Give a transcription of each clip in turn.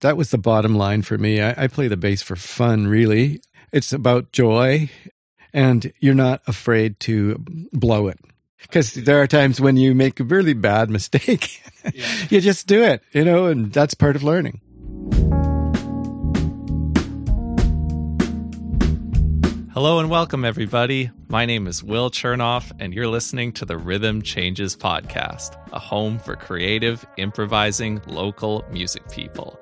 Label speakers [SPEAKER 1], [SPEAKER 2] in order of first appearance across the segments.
[SPEAKER 1] that was the bottom line for me. I, I play the bass for fun, really. It's about joy, and you're not afraid to blow it. Because there are times when you make a really bad mistake. Yeah. you just do it, you know, and that's part of learning.
[SPEAKER 2] Hello and welcome, everybody. My name is Will Chernoff, and you're listening to the Rhythm Changes Podcast, a home for creative, improvising, local music people.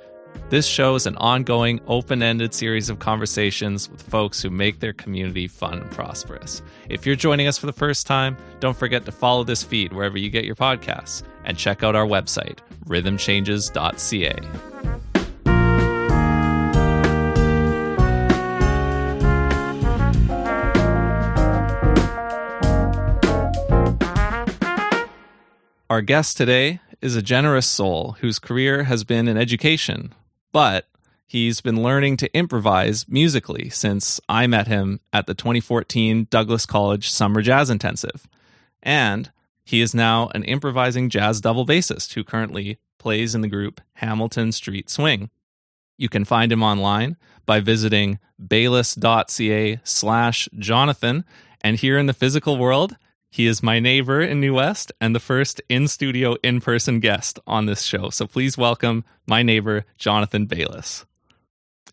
[SPEAKER 2] This show is an ongoing, open ended series of conversations with folks who make their community fun and prosperous. If you're joining us for the first time, don't forget to follow this feed wherever you get your podcasts and check out our website, rhythmchanges.ca. Our guest today is a generous soul whose career has been in education, but he's been learning to improvise musically since I met him at the 2014 Douglas College Summer Jazz Intensive. And he is now an improvising jazz double bassist who currently plays in the group Hamilton Street Swing. You can find him online by visiting bayliss.ca slash Jonathan. And here in the physical world, he is my neighbor in New West and the first in studio, in person guest on this show. So please welcome my neighbor, Jonathan Bayliss.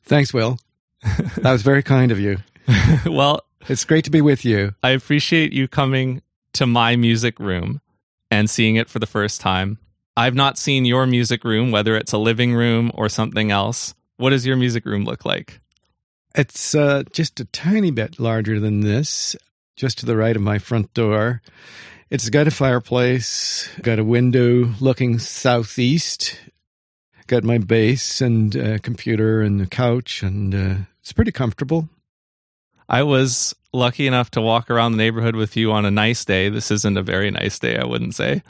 [SPEAKER 1] Thanks, Will. that was very kind of you.
[SPEAKER 2] well,
[SPEAKER 1] it's great to be with you.
[SPEAKER 2] I appreciate you coming to my music room and seeing it for the first time. I've not seen your music room, whether it's a living room or something else. What does your music room look like?
[SPEAKER 1] It's uh, just a tiny bit larger than this just to the right of my front door. It's got a fireplace, got a window looking southeast, got my bass and computer and a couch, and uh, it's pretty comfortable.
[SPEAKER 2] I was lucky enough to walk around the neighborhood with you on a nice day. This isn't a very nice day, I wouldn't say,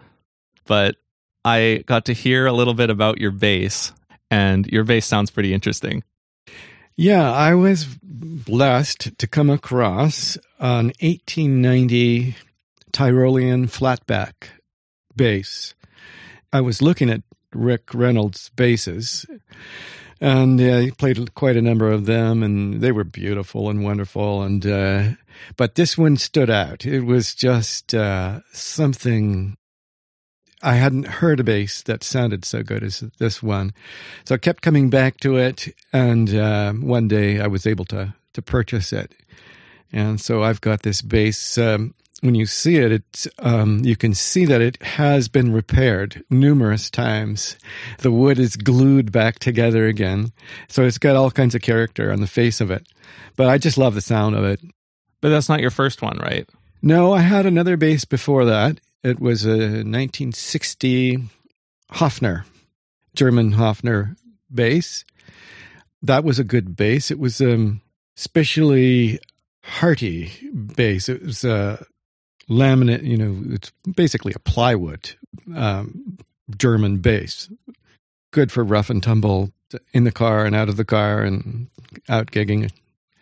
[SPEAKER 2] but I got to hear a little bit about your bass, and your bass sounds pretty interesting.
[SPEAKER 1] Yeah, I was blessed to come across an 1890 Tyrolean flatback bass. I was looking at Rick Reynolds' basses, and uh, he played quite a number of them, and they were beautiful and wonderful. And uh, but this one stood out. It was just uh, something I hadn't heard a bass that sounded so good as this one. So I kept coming back to it, and uh, one day I was able to to purchase it. And so I've got this bass. Um, when you see it, it um, you can see that it has been repaired numerous times. The wood is glued back together again, so it's got all kinds of character on the face of it. But I just love the sound of it.
[SPEAKER 2] But that's not your first one, right?
[SPEAKER 1] No, I had another bass before that. It was a 1960 Hofner, German Hofner bass. That was a good bass. It was um, especially hearty bass. It was a laminate, you know, it's basically a plywood um, German bass. Good for rough and tumble in the car and out of the car and out gigging.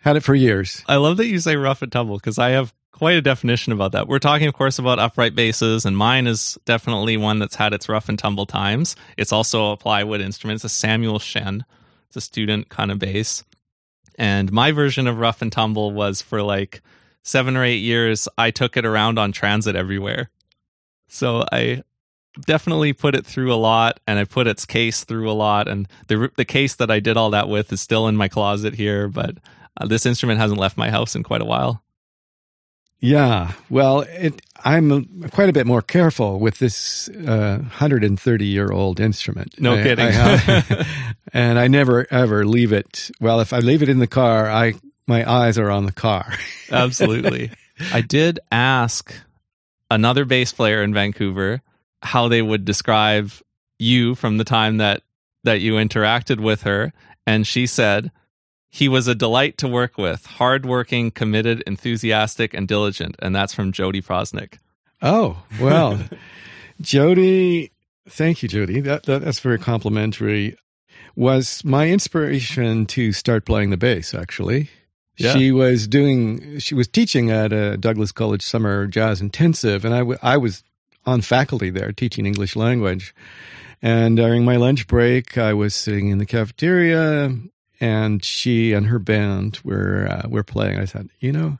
[SPEAKER 1] Had it for years.
[SPEAKER 2] I love that you say rough and tumble because I have quite a definition about that. We're talking, of course, about upright basses, and mine is definitely one that's had its rough and tumble times. It's also a plywood instrument. It's a Samuel Shen. It's a student kind of bass. And my version of rough and tumble was for like seven or eight years, I took it around on transit everywhere. So I definitely put it through a lot and I put its case through a lot. And the, the case that I did all that with is still in my closet here, but uh, this instrument hasn't left my house in quite a while.
[SPEAKER 1] Yeah, well, it, I'm quite a bit more careful with this 130 uh, year old instrument.
[SPEAKER 2] No
[SPEAKER 1] I,
[SPEAKER 2] kidding.
[SPEAKER 1] I and I never ever leave it. Well, if I leave it in the car, I my eyes are on the car.
[SPEAKER 2] Absolutely. I did ask another bass player in Vancouver how they would describe you from the time that that you interacted with her, and she said he was a delight to work with, hardworking, committed, enthusiastic, and diligent. And that's from Jodi Proznick.
[SPEAKER 1] Oh, well, Jodi, thank you, Jodi. That, that, that's very complimentary. Was my inspiration to start playing the bass, actually. Yeah. She was doing, she was teaching at a Douglas College Summer Jazz Intensive, and I, w- I was on faculty there teaching English language. And during my lunch break, I was sitting in the cafeteria, and she and her band were uh, were playing. I thought, you know,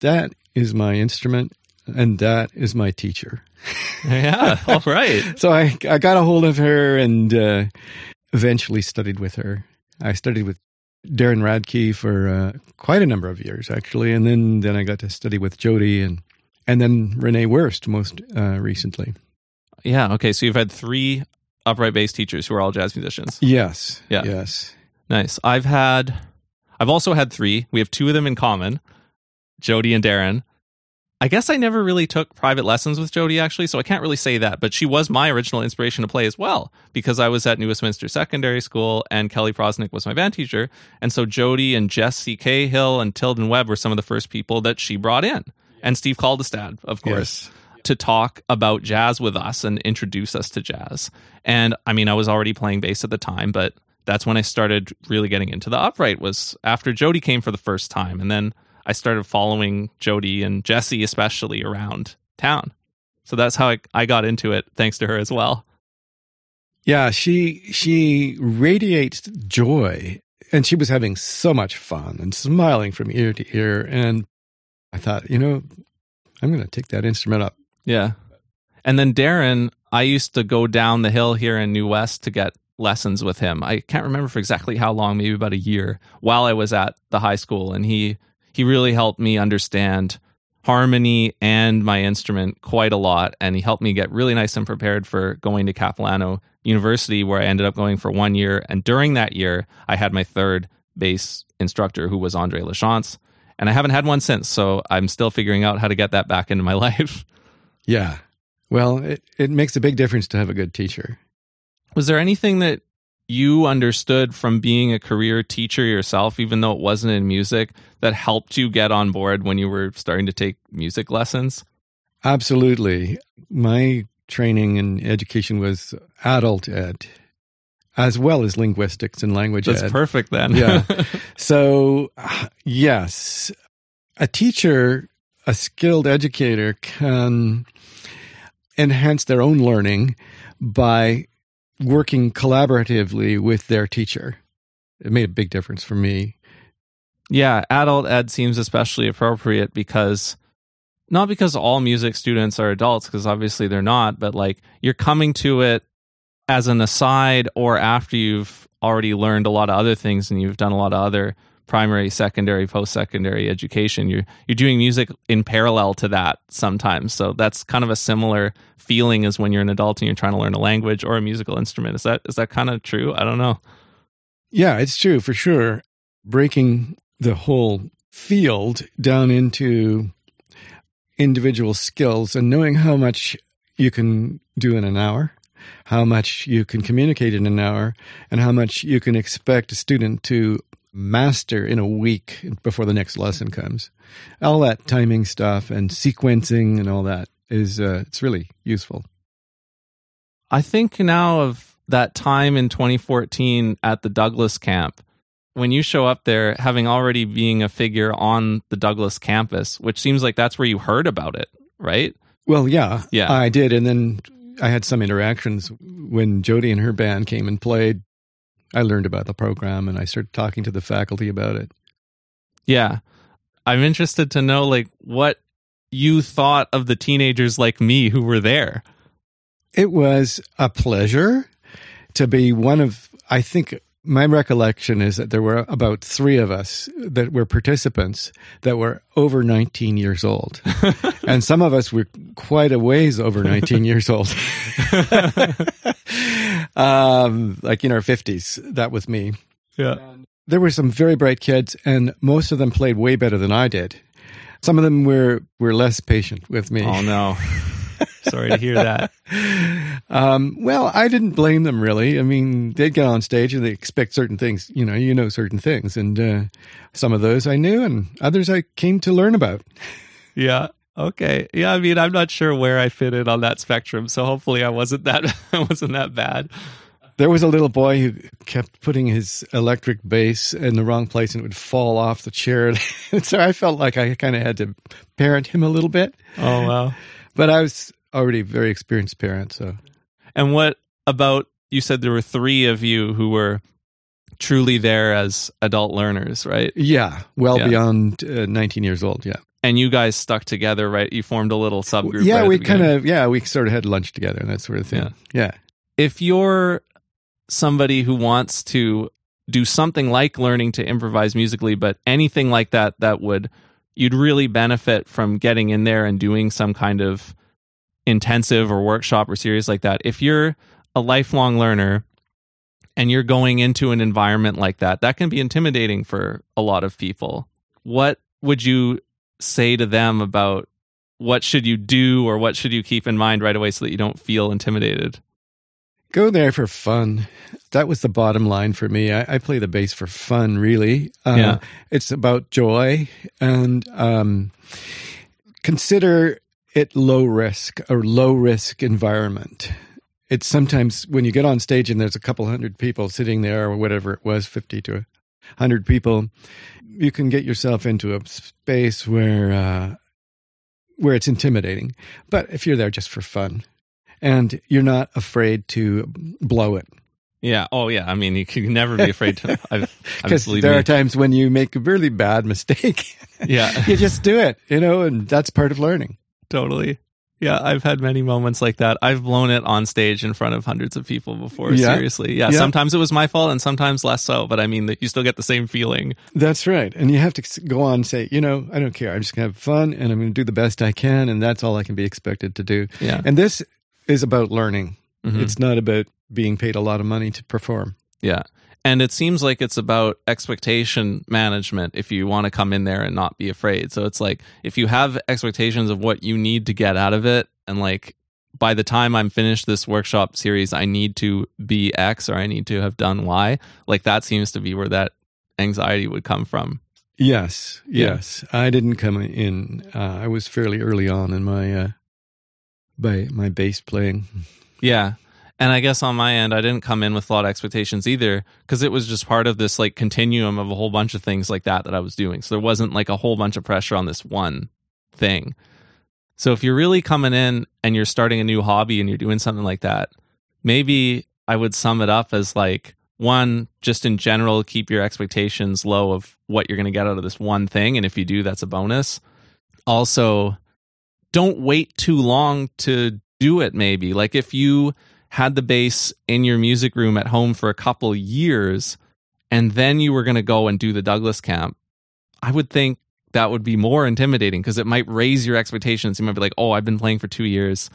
[SPEAKER 1] that is my instrument, and that is my teacher.
[SPEAKER 2] yeah, all right.
[SPEAKER 1] so I I got a hold of her and uh, eventually studied with her. I studied with Darren Radtke for uh, quite a number of years, actually, and then then I got to study with Jodi and and then Renee Worst most uh, recently.
[SPEAKER 2] Yeah. Okay. So you've had three upright bass teachers who are all jazz musicians.
[SPEAKER 1] Yes.
[SPEAKER 2] Yeah.
[SPEAKER 1] Yes.
[SPEAKER 2] Nice. I've had, I've also had three. We have two of them in common, Jodi and Darren. I guess I never really took private lessons with Jodi actually, so I can't really say that. But she was my original inspiration to play as well because I was at New Westminster Secondary School and Kelly Proznick was my band teacher, and so Jodi and Jesse Cahill and Tilden Webb were some of the first people that she brought in, and Steve Kaldestad, of course.
[SPEAKER 1] Yes.
[SPEAKER 2] To talk about jazz with us and introduce us to jazz. And I mean, I was already playing bass at the time, but that's when I started really getting into the upright was after Jodi came for the first time. And then I started following Jodi and Jesse, especially around town. So that's how I, I got into it, thanks to her as well.
[SPEAKER 1] Yeah, she she radiates joy, and she was having so much fun and smiling from ear to ear. And I thought, you know, I'm going to take that instrument up.
[SPEAKER 2] Yeah. And then Darren, I used to go down the hill here in New West to get lessons with him. I can't remember for exactly how long, maybe about a year while I was at the high school and he he really helped me understand harmony and my instrument quite a lot and he helped me get really nice and prepared for going to Capilano University where I ended up going for 1 year and during that year I had my third bass instructor who was Andre Lachance and I haven't had one since so I'm still figuring out how to get that back into my life.
[SPEAKER 1] Yeah. Well, it, it makes a big difference to have a good teacher.
[SPEAKER 2] Was there anything that you understood from being a career teacher yourself, even though it wasn't in music, that helped you get on board when you were starting to take music lessons?
[SPEAKER 1] Absolutely. My training and education was adult ed as well as linguistics and language
[SPEAKER 2] That's
[SPEAKER 1] ed.
[SPEAKER 2] perfect then.
[SPEAKER 1] Yeah. So, yes, a teacher, a skilled educator can enhance their own learning by working collaboratively with their teacher. It made a big difference for me.
[SPEAKER 2] Yeah, adult ed seems especially appropriate because not because all music students are adults because obviously they're not, but like you're coming to it as an aside or after you've already learned a lot of other things and you've done a lot of other primary, secondary, post-secondary education. You're you're doing music in parallel to that sometimes. So that's kind of a similar feeling as when you're an adult and you're trying to learn a language or a musical instrument. Is that is that kind of true? I don't know.
[SPEAKER 1] Yeah, it's true for sure. Breaking the whole field down into individual skills and knowing how much you can do in an hour, how much you can communicate in an hour, and how much you can expect a student to master in a week before the next lesson comes. All that timing stuff and sequencing and all that is uh, it's really useful.
[SPEAKER 2] I think now of that time in 2014 at the Douglas camp when you show up there having already being a figure on the Douglas campus, which seems like that's where you heard about it, right?
[SPEAKER 1] Well, yeah,
[SPEAKER 2] Yeah.
[SPEAKER 1] I did, and then I had some interactions when Jodi and her band came and played. I learned about the program, and I started talking to the faculty about it.
[SPEAKER 2] Yeah. I'm interested to know like what you thought of the teenagers like me who were there.
[SPEAKER 1] It was a pleasure to be one of. I think my recollection is that there were about three of us that were participants that were over 19 years old, and some of us were quite a ways over 19 years old. um, like in our 50s. That was me.
[SPEAKER 2] Yeah.
[SPEAKER 1] There were some very bright kids, and most of them played way better than I did. Some of them were were less patient with me.
[SPEAKER 2] Oh no. Sorry to hear that.
[SPEAKER 1] Um, well, I didn't blame them really. I mean, they'd get on stage and they expect certain things. You know, you know certain things, and uh, some of those I knew, and others I came to learn about.
[SPEAKER 2] Yeah. Okay. Yeah, I mean, I'm not sure where I fit in on that spectrum, so hopefully I wasn't that I wasn't that bad.
[SPEAKER 1] There was a little boy who kept putting his electric bass in the wrong place, and it would fall off the chair. so I felt like I kind of had to parent him a little bit,
[SPEAKER 2] Oh wow.
[SPEAKER 1] But I was already a very experienced parent, so
[SPEAKER 2] And what about you said there were three of you who were truly there as adult learners, right?
[SPEAKER 1] Yeah, well
[SPEAKER 2] Yeah.
[SPEAKER 1] beyond uh, 19 years old. Yeah.
[SPEAKER 2] And you guys stuck together, right? You formed a little subgroup.
[SPEAKER 1] yeah,
[SPEAKER 2] right
[SPEAKER 1] we kind of yeah we sort of had lunch together and that sort of thing. Yeah.
[SPEAKER 2] if you're somebody who wants to do something like learning to improvise musically, but anything like that, that would, you'd really benefit from getting in there and doing some kind of intensive or workshop or series like that. If you're a lifelong learner and you're going into an environment like that, that can be intimidating for a lot of people. What would you say to them about what should you do or what should you keep in mind right away so that you don't feel intimidated?
[SPEAKER 1] Go there for fun. That was the bottom line for me. I, I play the bass for fun, really. Uh,
[SPEAKER 2] Yeah.
[SPEAKER 1] It's about joy and um, consider it low risk or low risk environment. It's sometimes when you get on stage and there's a couple hundred people sitting there or whatever it was, 50 to 100 people, you can get yourself into a space where uh, where it's intimidating. But if you're there just for fun and you're not afraid to blow it,
[SPEAKER 2] Yeah. Oh, yeah. I mean, you can never be afraid to.
[SPEAKER 1] Because there
[SPEAKER 2] me.
[SPEAKER 1] are times when you make a really bad mistake.
[SPEAKER 2] yeah,
[SPEAKER 1] you just do it, you know, and that's part of learning.
[SPEAKER 2] totally. Yeah, I've had many moments like that. I've blown it on stage in front of hundreds of people before.
[SPEAKER 1] Yeah.
[SPEAKER 2] Seriously. Yeah,
[SPEAKER 1] Yeah.
[SPEAKER 2] Sometimes it was my fault, and sometimes less so. But I mean, that you still get the same feeling.
[SPEAKER 1] That's right. And you have to go on and say, you know, I don't care. I'm just going to have fun and I'm going to do the best I can. And that's all I can be expected to do.
[SPEAKER 2] Yeah.
[SPEAKER 1] And this is about learning.
[SPEAKER 2] Mhm.
[SPEAKER 1] It's not about being paid a lot of money to perform.
[SPEAKER 2] Yeah. And it seems like it's about expectation management if you want to come in there and not be afraid. So it's like if you have expectations of what you need to get out of it, and like by the time I'm finished this workshop series, I need to be X or I need to have done Y, like that seems to be where that anxiety would come from.
[SPEAKER 1] Yes.
[SPEAKER 2] Yeah.
[SPEAKER 1] Yes. I didn't come in. Uh, I was fairly early on in my, uh, by my bass playing.
[SPEAKER 2] Yeah. And I guess on my end, I didn't come in with a lot of expectations either because it was just part of this like continuum of a whole bunch of things like that that I was doing. So there wasn't like a whole bunch of pressure on this one thing. So if you're really coming in and you're starting a new hobby and you're doing something like that, maybe I would sum it up as like one, just in general, keep your expectations low of what you're going to get out of this one thing. And if you do, that's a bonus. Also, don't wait too long to do it, maybe. Like if you had the bass in your music room at home for a couple years and then you were going to go and do the Douglas camp, I would think that would be more intimidating because it might raise your expectations. You might be like, oh, I've been playing for two years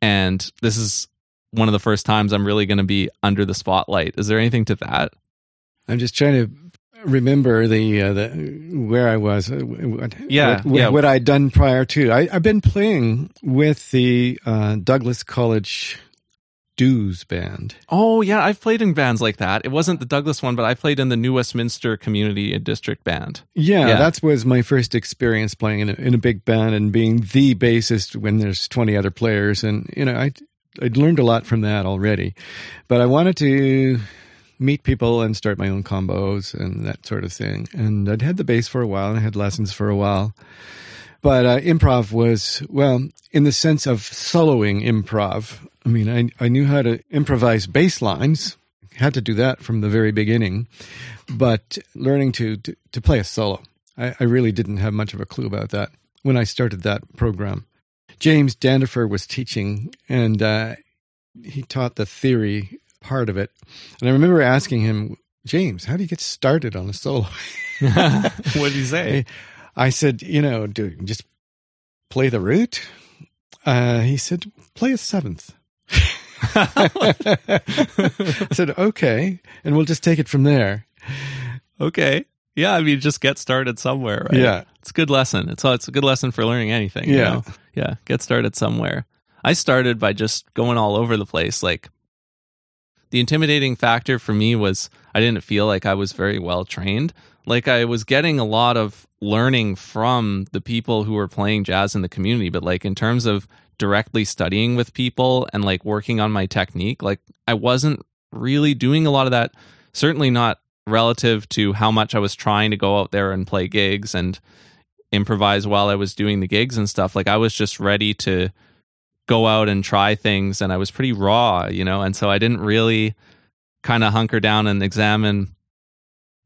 [SPEAKER 2] and this is one of the first times I'm really going to be under the spotlight. Is there anything to that?
[SPEAKER 1] I'm just trying to remember the uh, the where I was. uh, What,
[SPEAKER 2] Yeah,
[SPEAKER 1] what,
[SPEAKER 2] yeah.
[SPEAKER 1] what I'd done prior to. I, I've been playing with the uh, Douglas College Dues Band.
[SPEAKER 2] Oh, yeah, I've played in bands like that. It wasn't the Douglas one, but I played in the New Westminster Community District Band.
[SPEAKER 1] Yeah,
[SPEAKER 2] Yeah.
[SPEAKER 1] that was my first experience playing in a, in a big band and being the bassist when there's 20 other players. And, you know, I, I'd learned a lot from that already. But I wanted to meet people and start my own combos and that sort of thing. And I'd had the bass for a while and I had lessons for a while. But uh, improv was, well, in the sense of soloing improv. I mean, I, I knew how to improvise bass lines, had to do that from the very beginning. But learning to, to, to play a solo, I, I really didn't have much of a clue about that when I started that program. James Danderfer was teaching, and uh, he taught the theory part of it. And I remember asking him, James, how do you get started on a solo?
[SPEAKER 2] what did he say?
[SPEAKER 1] I said, you know, do just play the root. Uh, he said, play a seventh. I said, okay, and we'll just take it from there.
[SPEAKER 2] okay. Yeah, I mean, just get started somewhere, right?
[SPEAKER 1] Yeah.
[SPEAKER 2] It's a good lesson. It's a, it's a good lesson for learning anything. you
[SPEAKER 1] Yeah.
[SPEAKER 2] know? Yeah. Get started somewhere. I started by just going all over the place. Like, the intimidating factor for me was I didn't feel like I was very well trained. Like, I was getting a lot of learning from the people who were playing jazz in the community, but like, in terms of directly studying with people and like working on my technique, like, I wasn't really doing a lot of that. Certainly not relative to how much I was trying to go out there and play gigs and improvise while I was doing the gigs and stuff. Like I was just ready to go out and try things and I was pretty raw, you know, and so I didn't really kind of hunker down and examine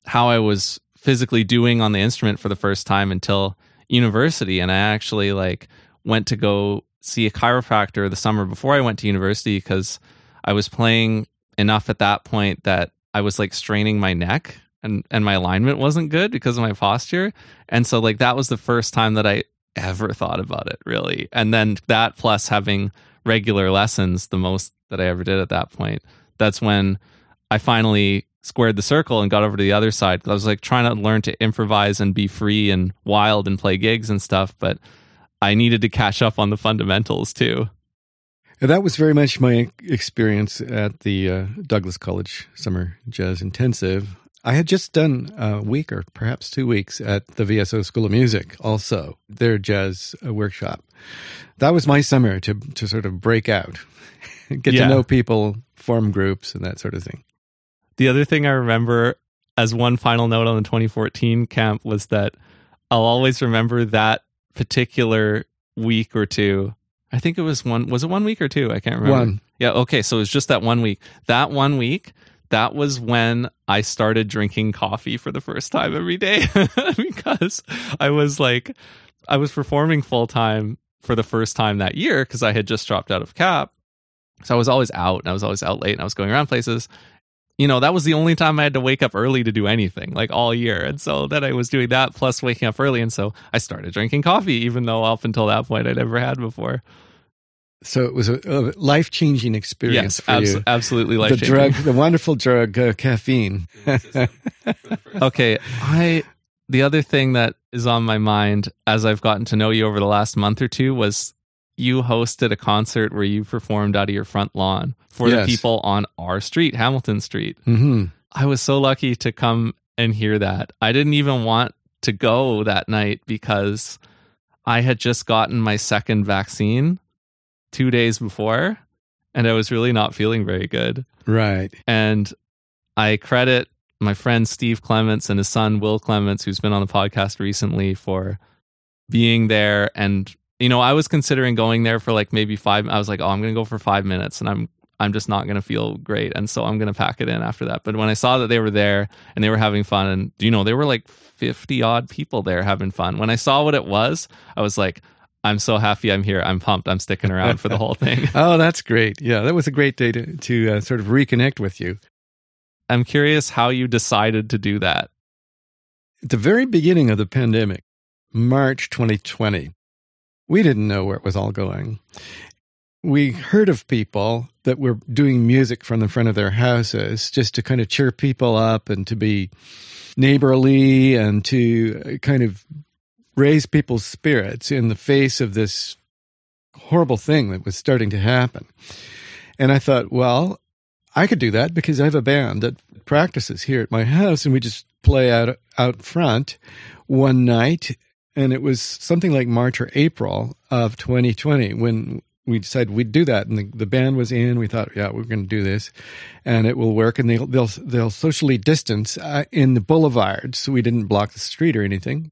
[SPEAKER 2] how I was physically doing on the instrument for the first time until university and I actually like went to go see a chiropractor the summer before I went to university because I was playing enough at that point that I was like straining my neck and and my alignment wasn't good because of my posture. And so like that was the first time that I ever thought about it really. And then that plus having regular lessons, the most that I ever did at that point. That's when I finally squared the circle and got over to the other side. I was like trying to learn to improvise and be free and wild and play gigs and stuff, but I needed to catch up on the fundamentals too.
[SPEAKER 1] That was very much my experience at the uh, Douglas College Summer Jazz Intensive. I had just done a week or perhaps two weeks at the VSO School of Music, also their jazz uh, workshop. That was my summer to to sort of break out, get
[SPEAKER 2] Yeah.
[SPEAKER 1] to know people, form groups, and that sort of thing.
[SPEAKER 2] The other thing I remember as one final note on the 2014 camp was that I'll always remember that particular week or two. I think it was one, was it one week or two? I can't remember.
[SPEAKER 1] One.
[SPEAKER 2] Yeah. Okay. So it was just that one week. That one week, that was when I started drinking coffee for the first time every day because I was like, I was performing full time for the first time that year because I had just dropped out of CAP. So I was always out and I was always out late and I was going around places. You know, that was the only time I had to wake up early to do anything, like all year. And so then I was doing that plus waking up early. And so I started drinking coffee, even though up until that point I'd never had before.
[SPEAKER 1] So it was a, a life changing experience
[SPEAKER 2] Yes,
[SPEAKER 1] for
[SPEAKER 2] abs-
[SPEAKER 1] you.
[SPEAKER 2] absolutely life changing.
[SPEAKER 1] The drug, the wonderful drug, uh, caffeine.
[SPEAKER 2] okay i the other thing that is on my mind as i've gotten to know you over the last month or two was you hosted a concert where you performed out of your front lawn for
[SPEAKER 1] Yes.
[SPEAKER 2] the people on our street hamilton street
[SPEAKER 1] hmm
[SPEAKER 2] i was so lucky to come and hear that i didn't even want to go that night because i had just gotten my second vaccine two days before and i was really not feeling very good
[SPEAKER 1] Right.
[SPEAKER 2] and I credit my friend Steve Clements and his son Will Clements, who's been on the podcast recently, for being there. And you know, I was considering going there for like maybe five. I was like, oh, I'm going to go for five minutes, and I'm I'm just not going to feel great, and so I'm going to pack it in after that. But when I saw that they were there and they were having fun, and you know, there were like 50 odd people there having fun. When I saw what it was, I was like. I'm so happy I'm here. I'm pumped. I'm sticking around for the whole thing.
[SPEAKER 1] Oh, that's great. Yeah, that was a great day to, to uh, sort of reconnect with you.
[SPEAKER 2] I'm curious how you decided to do that.
[SPEAKER 1] At the very beginning of the pandemic, March 2020, we didn't know where it was all going. We heard of people that were doing music from the front of their houses just to kind of cheer people up and to be neighborly and to uh, kind of raise people's spirits in the face of this horrible thing that was starting to happen. And I thought, well, I could do that because I have a band that practices here at my house and we just play out out front one night. And it was something like March or April of 2020 when we decided we'd do that. And the, the band was in. We thought yeah we're going to do this and it will work. And they'll they'll, they'll socially distance uh, in the boulevard so we didn't block the street or anything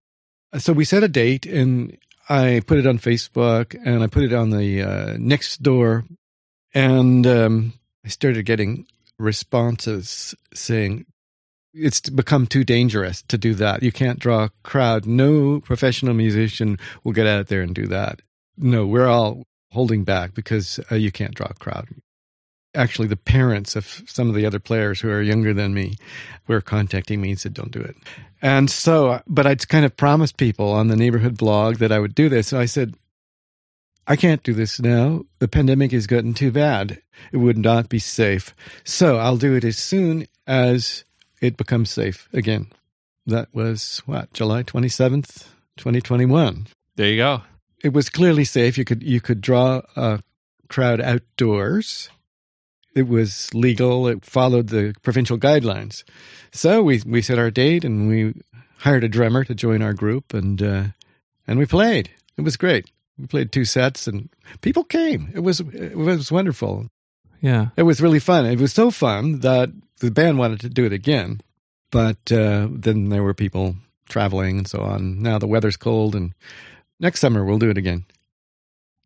[SPEAKER 1] so we set a date and I put it on Facebook and I put it on the uh, next door and um, I started getting responses saying it's become too dangerous to do that. You can't draw a crowd. No professional musician will get out there and do that. No, we're all holding back because uh, you can't draw a crowd. Actually, the parents of some of the other players who are younger than me were contacting me and said, don't do it. And so, but I'd kind of promised people on the neighborhood blog that I would do this. So I said, I can't do this now. The pandemic has gotten too bad. It would not be safe. So I'll do it as soon as it becomes safe again. That was what, July 27th, 2021.
[SPEAKER 2] There you go.
[SPEAKER 1] It was clearly safe. You could you could draw a crowd outdoors. It was legal. It followed the provincial guidelines. So we we set our date and we hired a drummer to join our group and uh, and we played. It was great. We played two sets and people came. It was it was wonderful.
[SPEAKER 2] Yeah.
[SPEAKER 1] It was really fun. It was so fun that the band wanted to do it again, but uh, then there were people traveling and so on. Now the weather's cold, and next summer we'll do it again.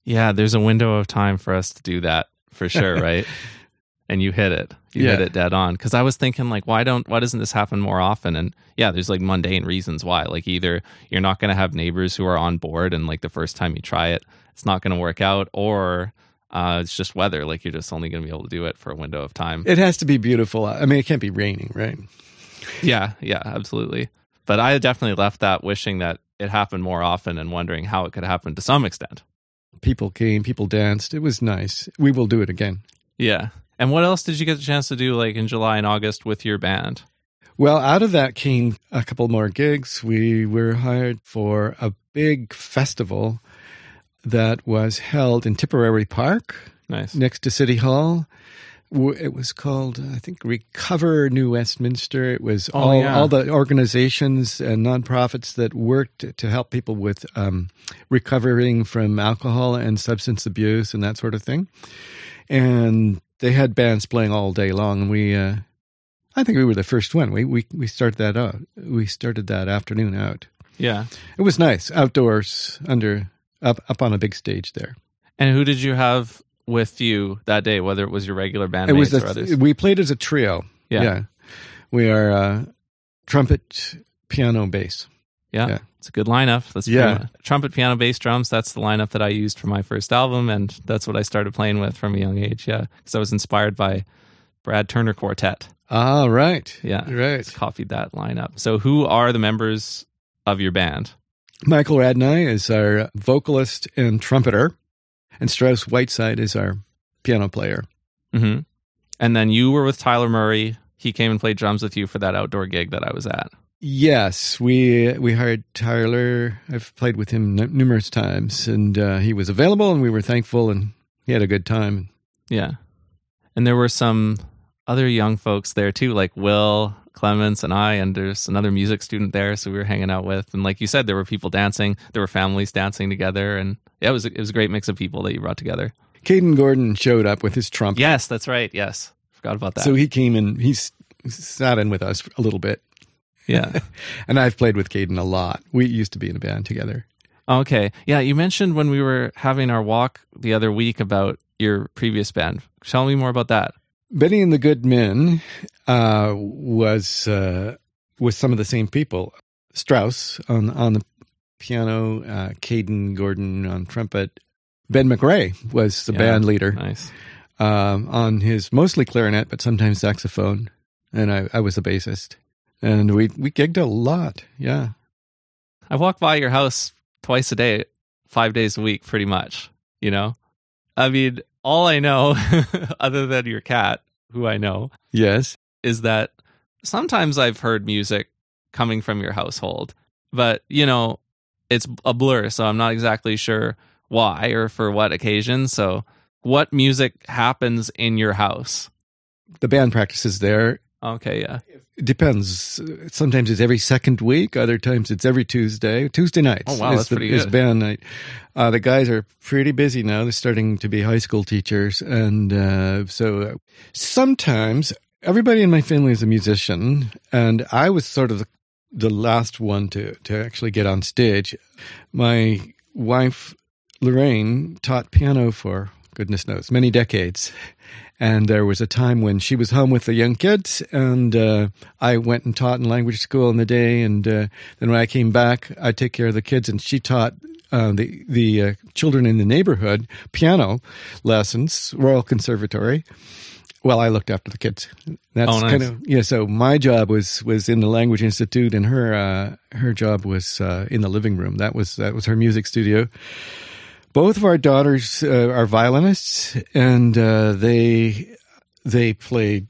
[SPEAKER 2] Yeah, there's a window of time for us to do that for sure, right? And you hit it. You
[SPEAKER 1] Yeah.
[SPEAKER 2] hit it dead on. Because I was thinking, like, why don't why doesn't this happen more often? And yeah, there's like mundane reasons why. Like either you're not going to have neighbors who are on board, and like the first time you try it, it's not going to work out, or uh, it's just weather. Like you're just only going to be able to do it for a window of time.
[SPEAKER 1] It has to be beautiful. I mean, it can't be raining, right?
[SPEAKER 2] Yeah, yeah, absolutely. But I definitely left that wishing that it happened more often and wondering how it could happen to some extent.
[SPEAKER 1] People came, people danced. It was nice. We will do it again.
[SPEAKER 2] Yeah. And what else did you get the chance to do like in July and August with your band?
[SPEAKER 1] Well, out of that came a couple more gigs. We were hired for a big festival that was held in Tipperary Park
[SPEAKER 2] Nice.
[SPEAKER 1] next to City Hall. It was called, I think, Recover New Westminster. It was
[SPEAKER 2] Oh,
[SPEAKER 1] all,
[SPEAKER 2] yeah.
[SPEAKER 1] all the organizations and nonprofits that worked to help people with um, recovering from alcohol and substance abuse and that sort of thing. And they had bands playing all day long, and we, uh, I think we were the first one. We we we started that out. We started that afternoon out.
[SPEAKER 2] Yeah.
[SPEAKER 1] It was nice, outdoors, under up up on a big stage there.
[SPEAKER 2] And who did you have with you that day, whether it was your regular bandmates
[SPEAKER 1] it was
[SPEAKER 2] or others?
[SPEAKER 1] we played as a trio.
[SPEAKER 2] Yeah.
[SPEAKER 1] we are uh, trumpet, piano, bass.
[SPEAKER 2] Yeah.
[SPEAKER 1] Yeah.
[SPEAKER 2] It's a good lineup. That's
[SPEAKER 1] Yeah.
[SPEAKER 2] pretty trumpet, piano, bass, drums. That's the lineup that I used for my first album, and that's what I started playing with from a young age. Yeah, because I was inspired by Brad Turner Quartet.
[SPEAKER 1] Ah, right.
[SPEAKER 2] Yeah,
[SPEAKER 1] right.
[SPEAKER 2] Just copied that lineup. So, who are the members of your band?
[SPEAKER 1] Michael Radney is our vocalist and trumpeter, and Strauss Whiteside is our piano player.
[SPEAKER 2] hmm And then you were with Tyler Murray. He came and played drums with you for that outdoor gig that I was at.
[SPEAKER 1] Yes, we we hired Tyler. I've played with him n- numerous times, and uh, he was available, and we were thankful, and he had a good time.
[SPEAKER 2] Yeah. And there were some other young folks there too, like Will, Clements, and I, and there's another music student there, so we were hanging out with. And like you said, there were people dancing, there were families dancing together, and yeah, it was it was a great mix of people that you brought together.
[SPEAKER 1] Caden Gordon showed up with his trumpet,
[SPEAKER 2] Yes, that's right. Yes, forgot about that.
[SPEAKER 1] so he came and he sat in with us a little bit.
[SPEAKER 2] Yeah.
[SPEAKER 1] And I've played with Caden a lot. We used to be in a band together.
[SPEAKER 2] Okay. Yeah, you mentioned when we were having our walk the other week about your previous band. Tell me more about that.
[SPEAKER 1] Benny and the Good Men uh, was uh, with some of the same people. Strauss on on the piano, uh, Caden Gordon on trumpet. Ben McRae was the
[SPEAKER 2] Yeah.
[SPEAKER 1] band leader
[SPEAKER 2] Nice.
[SPEAKER 1] um, on his mostly clarinet, but sometimes saxophone, and I, I was the bassist. And we we gigged a lot. Yeah,
[SPEAKER 2] I walk by your house twice a day, five days a week, pretty much. You know, I mean, all I know, other than your cat, who I know,
[SPEAKER 1] yes,
[SPEAKER 2] is that sometimes I've heard music coming from your household, but you know, it's a blur, so I'm not exactly sure why or for what occasion. So, what music happens in your house?
[SPEAKER 1] the band practices there.
[SPEAKER 2] Okay, yeah,
[SPEAKER 1] It depends. Sometimes it's every second week. Other times it's every Tuesday. Tuesday nights.
[SPEAKER 2] Oh, wow, that's
[SPEAKER 1] the,
[SPEAKER 2] pretty
[SPEAKER 1] is band night. Uh, the guys are pretty busy now. They're starting to be high school teachers, and uh, so sometimes everybody in my family is a musician, and I was sort of the, the last one to to actually get on stage. My wife Lorraine taught piano for goodness knows many decades. And there was a time when she was home with the young kids, and uh, I went and taught in language school in the day. And uh, then when I came back, I'd take care of the kids, and she taught uh, the the uh, children in the neighborhood piano lessons, Royal Conservatory. Well, I looked after the kids. That's
[SPEAKER 2] Oh, nice.
[SPEAKER 1] kind of yeah. So my job was was in the language institute, and her uh, her job was uh, in the living room. That was that was her music studio both of our daughters uh, are violinists, and uh, they they played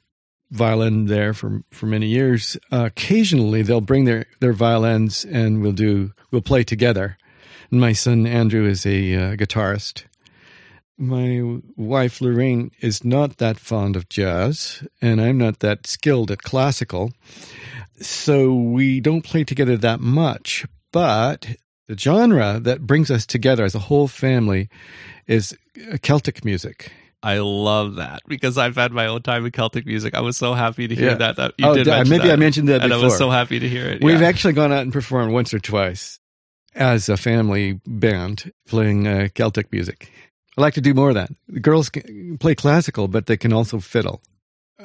[SPEAKER 1] violin there for for many years. Uh, occasionally, they'll bring their their violins, and we'll do we'll play together. And my son Andrew is a uh, guitarist. My wife Lorraine is not that fond of jazz, and I'm not that skilled at classical. So we don't play together that much. But the genre that brings us together as a whole family is Celtic music.
[SPEAKER 2] I love that because I've had my own time in Celtic music. I was so happy to hear
[SPEAKER 1] Yeah.
[SPEAKER 2] that. That you
[SPEAKER 1] oh,
[SPEAKER 2] did
[SPEAKER 1] maybe
[SPEAKER 2] that.
[SPEAKER 1] I mentioned that
[SPEAKER 2] and
[SPEAKER 1] before.
[SPEAKER 2] I was so happy to hear it.
[SPEAKER 1] We've
[SPEAKER 2] yeah.
[SPEAKER 1] actually gone out and performed once or twice as a family band playing uh, Celtic music. I like to do more of that. The girls can play classical, but they can also fiddle.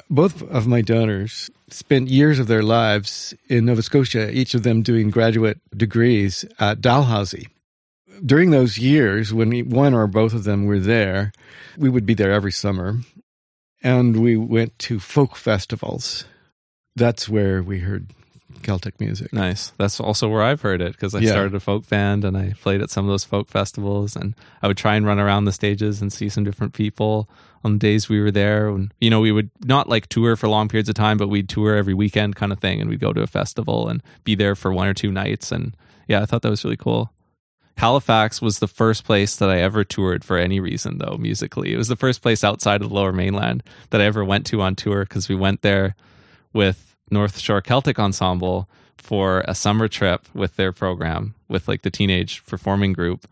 [SPEAKER 1] Both of my daughters spent years of their lives in Nova Scotia, each of them doing graduate degrees at Dalhousie. During those years, when one or both of them were there, we would be there every summer. And we went to folk festivals. That's where we heard Celtic music.
[SPEAKER 2] Nice. That's also where I've heard it because I
[SPEAKER 1] Yeah.
[SPEAKER 2] started a folk band and I played at some of those folk festivals and I would try and run around the stages and see some different people on the days we were there. And, you know, we would not like tour for long periods of time, but we'd tour every weekend kind of thing and we'd go to a festival and be there for one or two nights. And yeah, I thought that was really cool. Halifax was the first place that I ever toured for any reason, though, musically. It was the first place outside of the lower mainland that I ever went to on tour because we went there with North Shore Celtic Ensemble for a summer trip with their program with like the teenage performing group.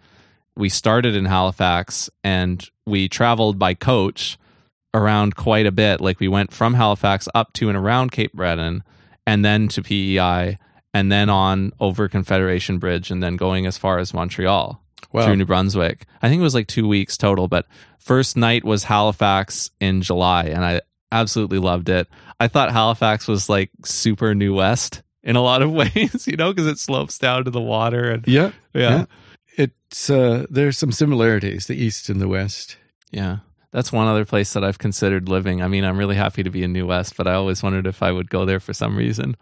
[SPEAKER 2] We started in Halifax and we traveled by coach around quite a bit. Like we went from Halifax up to and around Cape Breton and then to PEI and then on over Confederation Bridge and then going as far as Montreal
[SPEAKER 1] Wow.
[SPEAKER 2] through New Brunswick. I think it was like two weeks total, but first night was Halifax in July, and I absolutely loved it. I thought Halifax was like super New West in a lot of ways, you know, because it slopes down to the water and
[SPEAKER 1] Yeah.
[SPEAKER 2] yeah.
[SPEAKER 1] It's uh there's some similarities, the east and the west.
[SPEAKER 2] Yeah. That's one other place that I've considered living. I mean, I'm really happy to be in New West, but I always wondered if I would go there for some reason.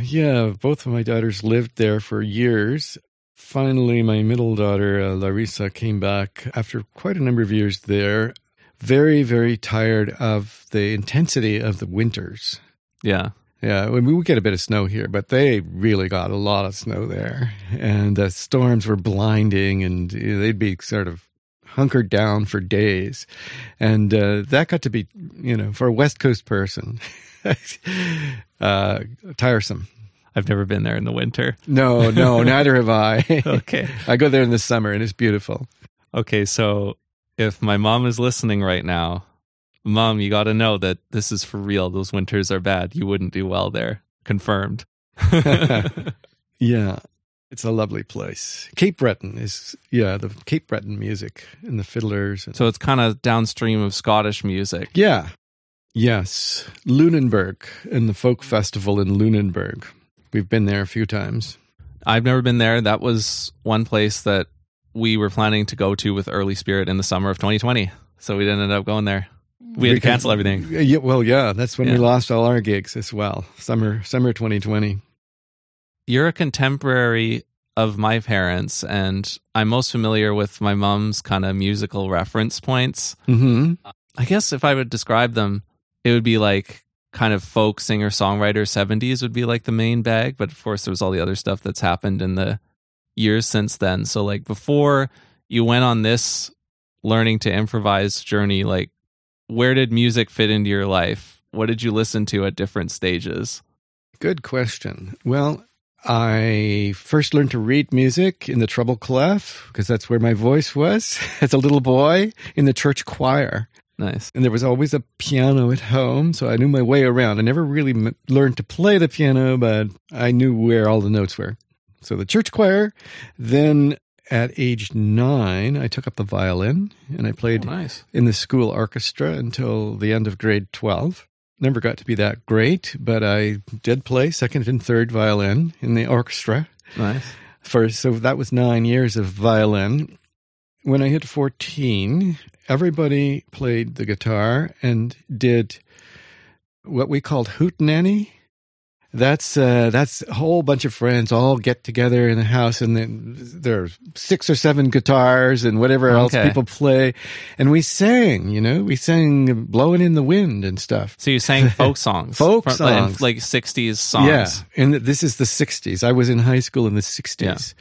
[SPEAKER 1] Yeah, both of my daughters lived there for years. Finally, my middle daughter, uh, Larissa, came back after quite a number of years there. Very, very tired of the intensity of the winters.
[SPEAKER 2] Yeah.
[SPEAKER 1] Yeah, I mean, we get a bit of snow here, but they really got a lot of snow there. And the storms were blinding, and you know, they'd be sort of hunkered down for days. And uh, that got to be, you know, for a West Coast person, uh, tiresome.
[SPEAKER 2] I've never been there in the winter.
[SPEAKER 1] No, no, neither have I.
[SPEAKER 2] Okay.
[SPEAKER 1] I go there in the summer, and it's beautiful.
[SPEAKER 2] Okay, so if my mom is listening right now, mom, you got to know that this is for real. Those winters are bad. You wouldn't do well there. Confirmed.
[SPEAKER 1] Yeah, it's a lovely place. Cape Breton is, yeah, the Cape Breton music and the fiddlers. And,
[SPEAKER 2] so it's kind of downstream of Scottish music.
[SPEAKER 1] yeah, yes, Lunenburg and the folk festival in Lunenburg. We've been there a few times.
[SPEAKER 2] I've never been there. That was one place that we were planning to go to with Early Spirit in the summer of 2020. So we didn't end up going there. We had to cancel everything.
[SPEAKER 1] Yeah, well, yeah, that's when we lost all our gigs as well. Summer, summer 2020.
[SPEAKER 2] You're a contemporary of my parents, and I'm most familiar with my mom's kind of musical reference points.
[SPEAKER 1] hmm
[SPEAKER 2] I guess if I would describe them, it would be like kind of folk singer songwriter 70s would be like the main bag. But of course, there was all the other stuff that's happened in the years since then. So, like, before you went on this learning to improvise journey, like, where did music fit into your life? What did you listen to at different stages?
[SPEAKER 1] Good question. Well, I first learned to read music in the treble clef because that's where my voice was as a little boy in the church choir.
[SPEAKER 2] Nice.
[SPEAKER 1] And there was always a piano at home, so I knew my way around. I never really m- learned to play the piano, but I knew where all the notes were. So the church choir. Then at age nine, I took up the violin and I played
[SPEAKER 2] Oh, nice.
[SPEAKER 1] in the school orchestra until the end of grade 12. Never got to be that great, but I did play second and third violin in the orchestra
[SPEAKER 2] Nice.
[SPEAKER 1] for so that was 9 years of violin. When I hit 14, everybody played the guitar and did what we called hootenanny. That's uh, that's a whole bunch of friends all get together in a house, and then there are six or seven guitars and whatever else
[SPEAKER 2] Okay.
[SPEAKER 1] people play, and we sang. You know, we sang "Blowing in the Wind" and stuff.
[SPEAKER 2] So you sang folk songs,
[SPEAKER 1] Folk
[SPEAKER 2] from-
[SPEAKER 1] songs.
[SPEAKER 2] like, '60s songs.
[SPEAKER 1] Yeah, and this is the '60s. I was in high school in the '60s,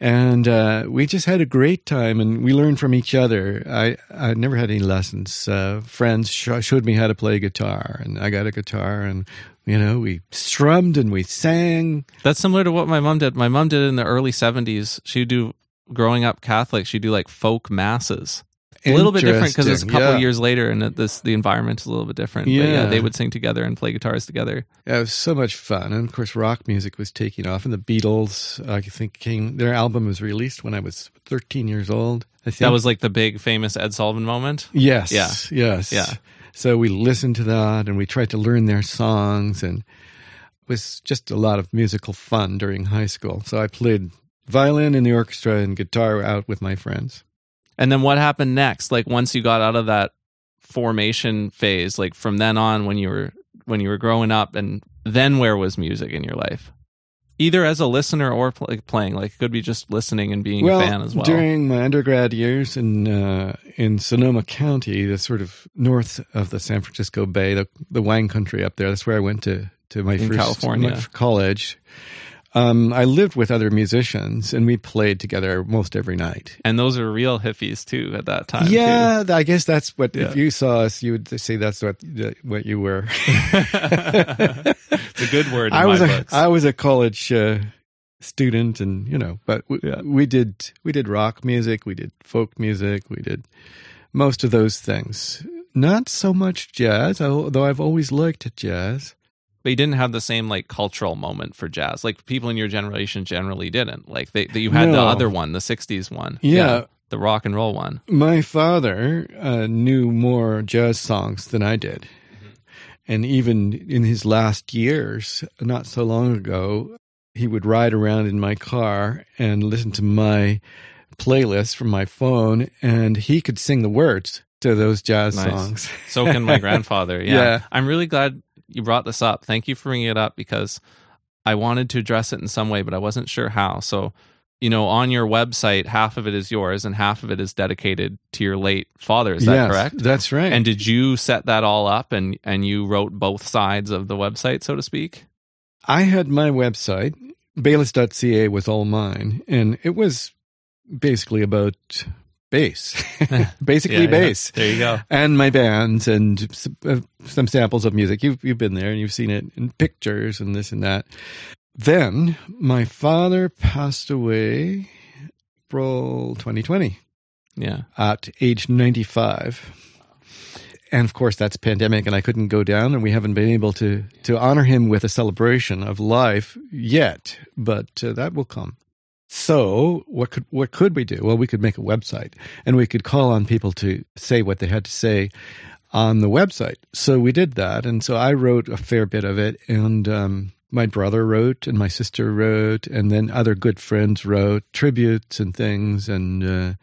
[SPEAKER 1] and uh, we just had a great time, and we learned from each other. I I never had any lessons. Uh, friends sh- showed me how to play guitar, and I got a guitar, and you know we strummed and we sang.
[SPEAKER 2] That's similar to what my mom did. My mom did in the early 70s. She'd do, growing up Catholic, she'd do like folk masses. A little bit different because it's a couple
[SPEAKER 1] yeah.
[SPEAKER 2] year later and this the environment is a little bit different. But yeah,
[SPEAKER 1] Yeah.
[SPEAKER 2] they would sing together and play guitars together.
[SPEAKER 1] Yeah, it was so much fun, and of course, rock music was taking off. And the Beatles, I think, came. Their album was released when I was 13 years old, I think
[SPEAKER 2] That was like the big famous Ed Sullivan moment.
[SPEAKER 1] yes,
[SPEAKER 2] Yeah.
[SPEAKER 1] yes,
[SPEAKER 2] Yeah.
[SPEAKER 1] So we listened to that and we tried to learn their songs, and it was just a lot of musical fun during high school. So I played violin in the orchestra and guitar out with my friends.
[SPEAKER 2] And then what happened next? Like once you got out of that formation phase, like from then on when you were when you were growing up and then where was music in your life? Either as a listener or pl- like playing, like it could be just listening and being
[SPEAKER 1] well,
[SPEAKER 2] a fan as well.
[SPEAKER 1] during my undergrad years in uh, in Sonoma County, the sort of north of the San Francisco Bay, the the wine country up there. That's where I went to to my
[SPEAKER 2] In
[SPEAKER 1] first
[SPEAKER 2] California.
[SPEAKER 1] college. Um, I lived with other musicians, and we played together most every night.
[SPEAKER 2] and those are real hippies too at that time.
[SPEAKER 1] yeah, I guess that's what.
[SPEAKER 2] Yeah.
[SPEAKER 1] If you saw us, you would say that's what what you were.
[SPEAKER 2] it's a good word. In
[SPEAKER 1] I was a
[SPEAKER 2] books.
[SPEAKER 1] I was a college uh, student, and you know, but we,
[SPEAKER 2] Yeah.
[SPEAKER 1] we did we did rock music, we did folk music, we did most of those things. Not so much jazz, although I've always liked jazz.
[SPEAKER 2] But you didn't have the same like cultural moment for jazz. Like people in your generation generally didn't. Like they, they you had the other one, the '60s one.
[SPEAKER 1] Yeah.
[SPEAKER 2] the rock and roll one.
[SPEAKER 1] My father uh, knew more jazz songs than I did. And even in his last years, not so long ago, he would ride around in my car and listen to my playlist from my phone, and he could sing the words to those jazz
[SPEAKER 2] Nice.
[SPEAKER 1] songs.
[SPEAKER 2] So can my grandfather. Yeah.
[SPEAKER 1] Yeah.
[SPEAKER 2] I'm really glad you brought this up. Thank you for bringing it up because I wanted to address it in some way, but I wasn't sure how. So, you know, on your website, half of it is yours and half of it is dedicated to your late father. Is that
[SPEAKER 1] Yes,
[SPEAKER 2] correct?
[SPEAKER 1] That's right.
[SPEAKER 2] And did you set that all up and and you wrote both sides of the website, so to speak?
[SPEAKER 1] I had my website, bayless.ca was all mine, and it was basically about bass, basically
[SPEAKER 2] Yeah, yeah.
[SPEAKER 1] bass.
[SPEAKER 2] There you go.
[SPEAKER 1] and my bands and uh, some samples of music. You've you've been there and you've seen it in pictures and this and that. Then my father passed away April 2020
[SPEAKER 2] Yeah.
[SPEAKER 1] at age 95. And of course, that's pandemic, and I couldn't go down, and we haven't been able to to honor him with a celebration of life yet. But uh, that will come. So, what could what could we do? Well, we could make a website, and we could call on people to say what they had to say on the website. So we did that, and so I wrote a fair bit of it, and um, my brother wrote, and my sister wrote, and then other good friends wrote tributes and things, and uh,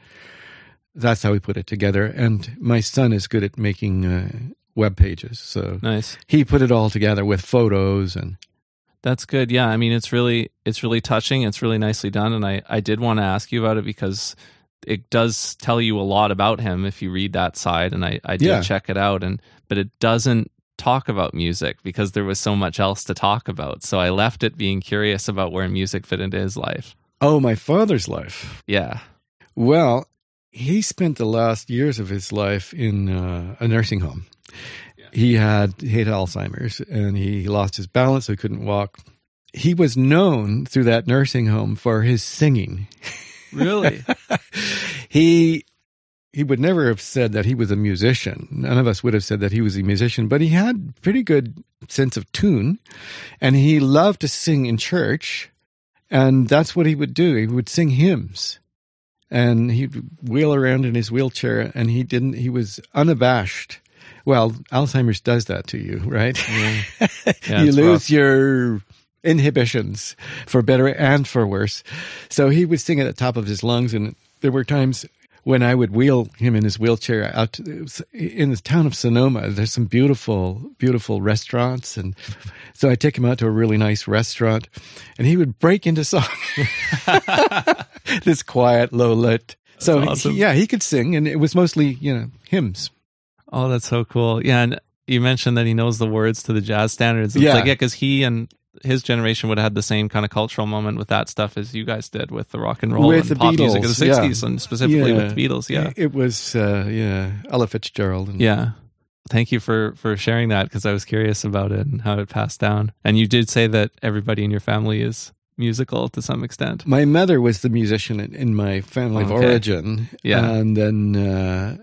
[SPEAKER 1] that's how we put it together. And my son is good at making uh, web pages, so
[SPEAKER 2] Nice.
[SPEAKER 1] he put it all together with photos and
[SPEAKER 2] That's good. Yeah, I mean it's really it's really touching. It's really nicely done and I I did want to ask you about it because it does tell you a lot about him if you read that side and I I did
[SPEAKER 1] Yeah.
[SPEAKER 2] check it out and but it doesn't talk about music because there was so much else to talk about. So I left it being curious about where music fit into his life.
[SPEAKER 1] oh, my father's life.
[SPEAKER 2] Yeah.
[SPEAKER 1] Well, he spent the last years of his life in uh, a nursing home. He had he had Alzheimer's and he lost his balance, so he couldn't walk. He was known through that nursing home for his singing.
[SPEAKER 2] Really?
[SPEAKER 1] he he would never have said that he was a musician. None of us would have said that he was a musician, but he had pretty good sense of tune, and he loved to sing in church, and that's what he would do. He would sing hymns, and he'd wheel around in his wheelchair, and he didn't. He was unabashed. Well, Alzheimer's does that to you, right?
[SPEAKER 2] Yeah. Yeah,
[SPEAKER 1] you lose
[SPEAKER 2] rough.
[SPEAKER 1] your inhibitions for better and for worse. So he would sing at the top of his lungs, and there were times when I would wheel him in his wheelchair out to, in the town of Sonoma. There's some beautiful, beautiful restaurants, and so I take him out to a really nice restaurant, and he would break into song. this quiet, low lit. So
[SPEAKER 2] awesome.
[SPEAKER 1] he- yeah, he could sing, and it was mostly you know hymns.
[SPEAKER 2] Oh, that's so cool. Yeah, and you mentioned that he knows the words to the jazz standards. It's
[SPEAKER 1] Yeah.
[SPEAKER 2] like yeah, because he and his generation would have had the same kind of cultural moment with that stuff as you guys did with the rock and roll
[SPEAKER 1] With
[SPEAKER 2] and
[SPEAKER 1] the
[SPEAKER 2] pop music of
[SPEAKER 1] Beatles,
[SPEAKER 2] the
[SPEAKER 1] yeah.
[SPEAKER 2] '60s, and specifically
[SPEAKER 1] Yeah.
[SPEAKER 2] with the Beatles. Yeah,
[SPEAKER 1] it was uh, yeah Ella Fitzgerald. And,
[SPEAKER 2] yeah. Thank you for for sharing that because I was curious about it and how it passed down. And you did say that everybody in your family is musical to some extent.
[SPEAKER 1] My mother was the musician in, in my family of
[SPEAKER 2] Okay.
[SPEAKER 1] origin.
[SPEAKER 2] Yeah.
[SPEAKER 1] And then uh,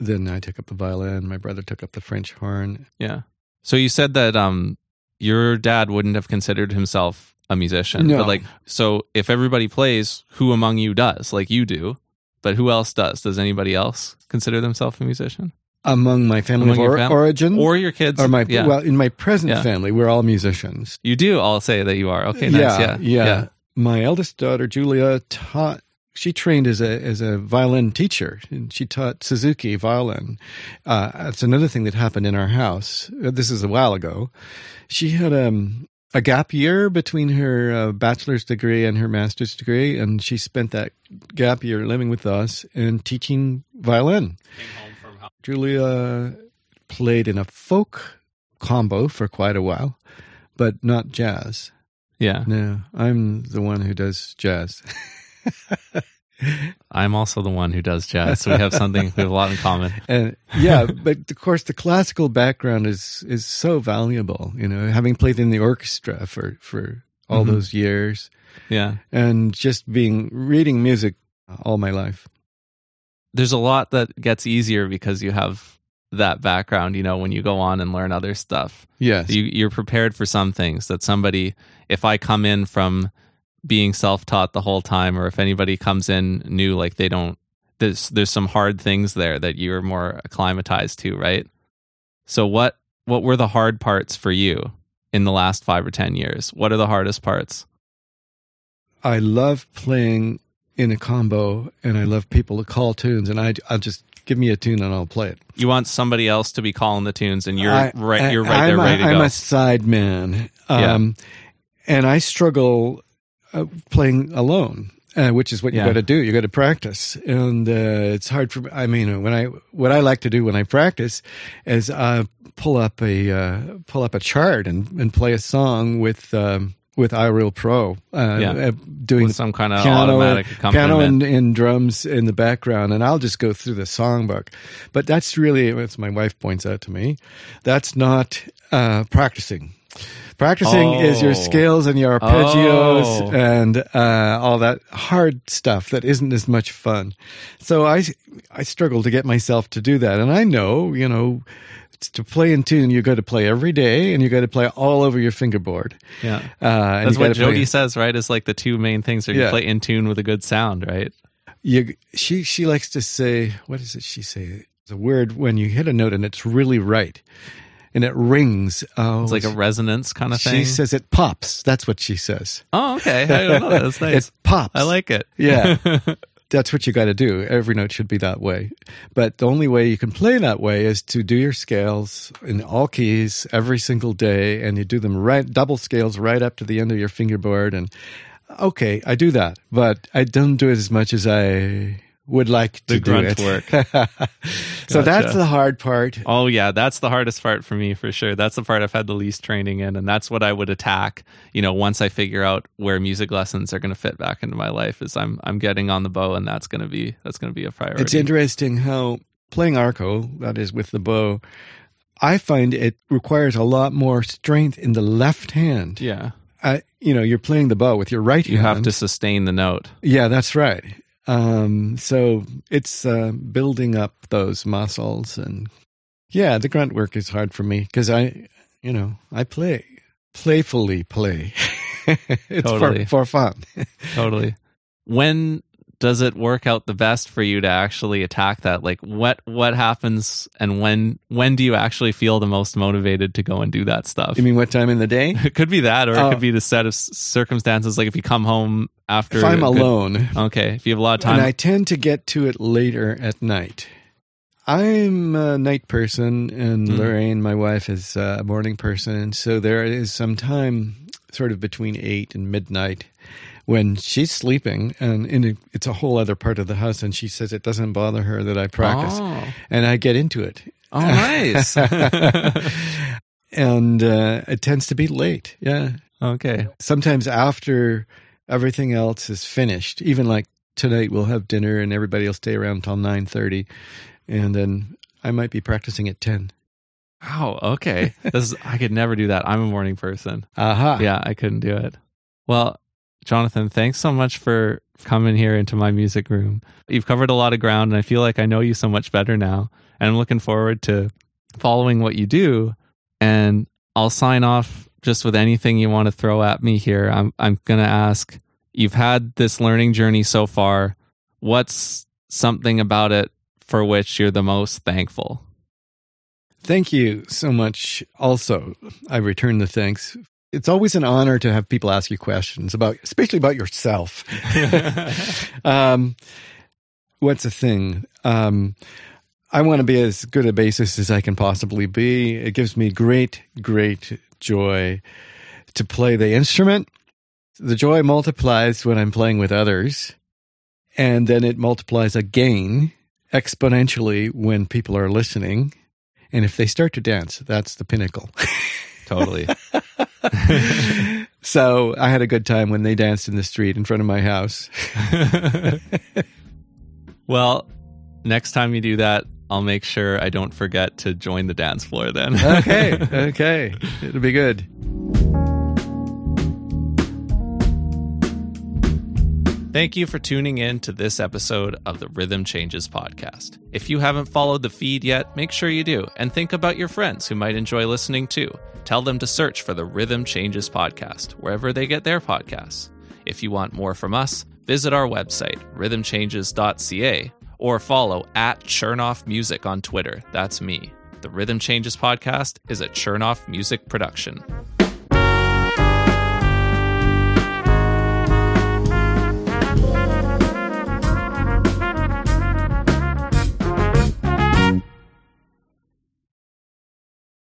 [SPEAKER 1] then I took up the violin. My brother took up the French horn.
[SPEAKER 2] Yeah. So you said that um your dad wouldn't have considered himself a musician.
[SPEAKER 1] No.
[SPEAKER 2] But like so if everybody plays, who among you does? Like you do. but who else does? Does anybody else consider themselves a musician?
[SPEAKER 1] Among my family
[SPEAKER 2] Among
[SPEAKER 1] of or-
[SPEAKER 2] fam-
[SPEAKER 1] origin,
[SPEAKER 2] Or your kids?
[SPEAKER 1] or my
[SPEAKER 2] yeah.
[SPEAKER 1] well, in my present
[SPEAKER 2] Yeah.
[SPEAKER 1] family, we're all musicians.
[SPEAKER 2] you do all say that you are. Okay, nice. Yeah.
[SPEAKER 1] yeah, My eldest daughter Julia taught. She trained as a as a violin teacher, and she taught Suzuki violin. Uh, that's another thing that happened in our house. Uh, This is a while ago. She had um, a gap year between her uh, bachelor's degree and her master's degree, and she spent that gap year living with us and teaching violin. Julia played in a folk combo for quite a while, but not jazz.
[SPEAKER 2] Yeah.
[SPEAKER 1] No, I'm the one who does jazz.
[SPEAKER 2] I'm also the one who does jazz, so we have something we have a lot in common.
[SPEAKER 1] and yeah, but of course the classical background is is so valuable. You know, having played in the orchestra for for all
[SPEAKER 2] Mhm.
[SPEAKER 1] those years,
[SPEAKER 2] Yeah.
[SPEAKER 1] and just being reading music all my life.
[SPEAKER 2] There's a lot that gets easier because you have that background, you know, when you go on and learn other stuff.
[SPEAKER 1] Yes,
[SPEAKER 2] You you're prepared for some things that somebody if I come in from being self-taught the whole time or if anybody comes in new like they don't there's there's some hard things there that you're more acclimatized to, right? So what what were the hard parts for you in the last 5 or 10 years? What are the hardest parts?
[SPEAKER 1] I love playing in a combo, and I love people to call tunes, and I I'll just give me a tune and I'll play it.
[SPEAKER 2] You want somebody else to be calling the tunes and you're
[SPEAKER 1] I-
[SPEAKER 2] right you're
[SPEAKER 1] I-
[SPEAKER 2] right there
[SPEAKER 1] I'm
[SPEAKER 2] ready
[SPEAKER 1] a,
[SPEAKER 2] to
[SPEAKER 1] I'm a side man,
[SPEAKER 2] Yeah.
[SPEAKER 1] um, and I struggle uh, playing alone. Uh, which is what you
[SPEAKER 2] Yeah.
[SPEAKER 1] got to do. You got to practice, and uh, it's hard for. I mean, when I what I like to do when I practice is uh, pull up a uh, pull up a chart and, and play a song with um, with iReal Pro, uh,
[SPEAKER 2] Yeah.
[SPEAKER 1] uh, doing
[SPEAKER 2] with some kind of
[SPEAKER 1] piano,
[SPEAKER 2] automatic
[SPEAKER 1] piano and, and drums in the background, and I'll just go through the songbook. But that's really, as my wife points out to me, that's not uh, practicing. Practicing is your
[SPEAKER 2] Oh.
[SPEAKER 1] scales and your arpeggios
[SPEAKER 2] Oh.
[SPEAKER 1] and uh, all that hard stuff that isn't as much fun. So I, I struggle to get myself to do that, and I know, you know. To play in tune, you got to play every day, and you got to play all over your fingerboard.
[SPEAKER 2] yeah.
[SPEAKER 1] Uh,
[SPEAKER 2] That's what
[SPEAKER 1] play-
[SPEAKER 2] Jodi says, right? Is like the two main things are you
[SPEAKER 1] Yeah.
[SPEAKER 2] play in tune with a good sound, right?
[SPEAKER 1] you she she likes to say what is it she say the word when you hit a note and it's really right and it rings oh
[SPEAKER 2] It's like a resonance kind of thing.
[SPEAKER 1] she says it pops that's what she says
[SPEAKER 2] oh, okay. I don't know. That's nice.
[SPEAKER 1] it pops
[SPEAKER 2] I like it.
[SPEAKER 1] yeah that's what you got to do every note should be that way but the only way you can play that way is to do your scales in all keys every single day and you do them right double scales right up to the end of your fingerboard and okay i do that but i don't do it as much as i would like to
[SPEAKER 2] The
[SPEAKER 1] do
[SPEAKER 2] grunt
[SPEAKER 1] it
[SPEAKER 2] work.
[SPEAKER 1] so that's the hard part
[SPEAKER 2] Oh yeah, that's the hardest part for me for sure. That's the part I've had the least training in, and that's what I would attack. You know, once I figure out where music lessons are going to fit back into my life, is I'm I'm getting on the bow, and that's going to be that's going to be a priority.
[SPEAKER 1] It's interesting how playing arco, that is with the bow, I find it requires a lot more strength in the left hand.
[SPEAKER 2] yeah,
[SPEAKER 1] I, you know, you're playing the bow with your right
[SPEAKER 2] you
[SPEAKER 1] hand.
[SPEAKER 2] have to sustain the note.
[SPEAKER 1] Yeah, that's right. Um, so it's uh, building up those muscles, and yeah, the grunt work is hard for me because I, you know, I play playfully play. it's
[SPEAKER 2] Totally.
[SPEAKER 1] for, for fun.
[SPEAKER 2] totally. When does it work out the best for you to actually attack that? Like what what happens and when when do you actually feel the most motivated to go and do that stuff?
[SPEAKER 1] You mean what time in the day?
[SPEAKER 2] it could be that or it
[SPEAKER 1] Oh.
[SPEAKER 2] could be the set of circumstances like if you come home after
[SPEAKER 1] If I'm
[SPEAKER 2] good-
[SPEAKER 1] alone,
[SPEAKER 2] okay, if you have a lot of time.
[SPEAKER 1] And I tend to get to it later at night. I'm a night person, and
[SPEAKER 2] Mm.
[SPEAKER 1] Lorraine, my wife, is a morning person. So there is some time, sort of between eight and midnight, when she's sleeping, and in a, it's a whole other part of the house, and she says it doesn't bother her that I practice,
[SPEAKER 2] Oh,
[SPEAKER 1] and I get into it.
[SPEAKER 2] oh nice.
[SPEAKER 1] and uh, it tends to be late. Yeah,
[SPEAKER 2] okay.
[SPEAKER 1] sometimes after everything else is finished even like tonight we'll have dinner and everybody will stay around till 9.30 and then i might be practicing at 10
[SPEAKER 2] Wow, okay. This is, I could never do that. I'm a morning person.
[SPEAKER 1] aha
[SPEAKER 2] yeah, I couldn't do it. Well, Jonathan, thanks so much for coming here into my music room. You've covered a lot of ground, and I feel like I know you so much better now. And I'm looking forward to following what you do. And I'll sign off just with anything you want to throw at me here. I'm I'm gonna ask. You've had this learning journey so far. What's something about it for which you're the most thankful?
[SPEAKER 1] Thank you so much. Also, I return the thanks. It's always an honor to have people ask you questions about, especially about yourself. um, what's the thing? Um, I want to be as good a bassist as I can possibly be. It gives me great, great joy to play the instrument. The joy multiplies when I'm playing with others, and then it multiplies again exponentially when people are listening. And if they start to dance, that's the pinnacle.
[SPEAKER 2] Totally.
[SPEAKER 1] so I had a good time when they danced in the street in front of my house.
[SPEAKER 2] well, next time you do that, I'll make sure I don't forget to join the dance floor then.
[SPEAKER 1] okay. Okay. It'll be good.
[SPEAKER 2] Thank you for tuning in to this episode of the Rhythm Changes podcast. If you haven't followed the feed yet, make sure you do and think about your friends who might enjoy listening too. Tell them to search for the Rhythm Changes podcast wherever they get their podcasts. If you want more from us, visit our website, rhythmchanges.ca, or follow at Chernoff Music on Twitter. That's me. The Rhythm Changes podcast is a Chernoff Music production.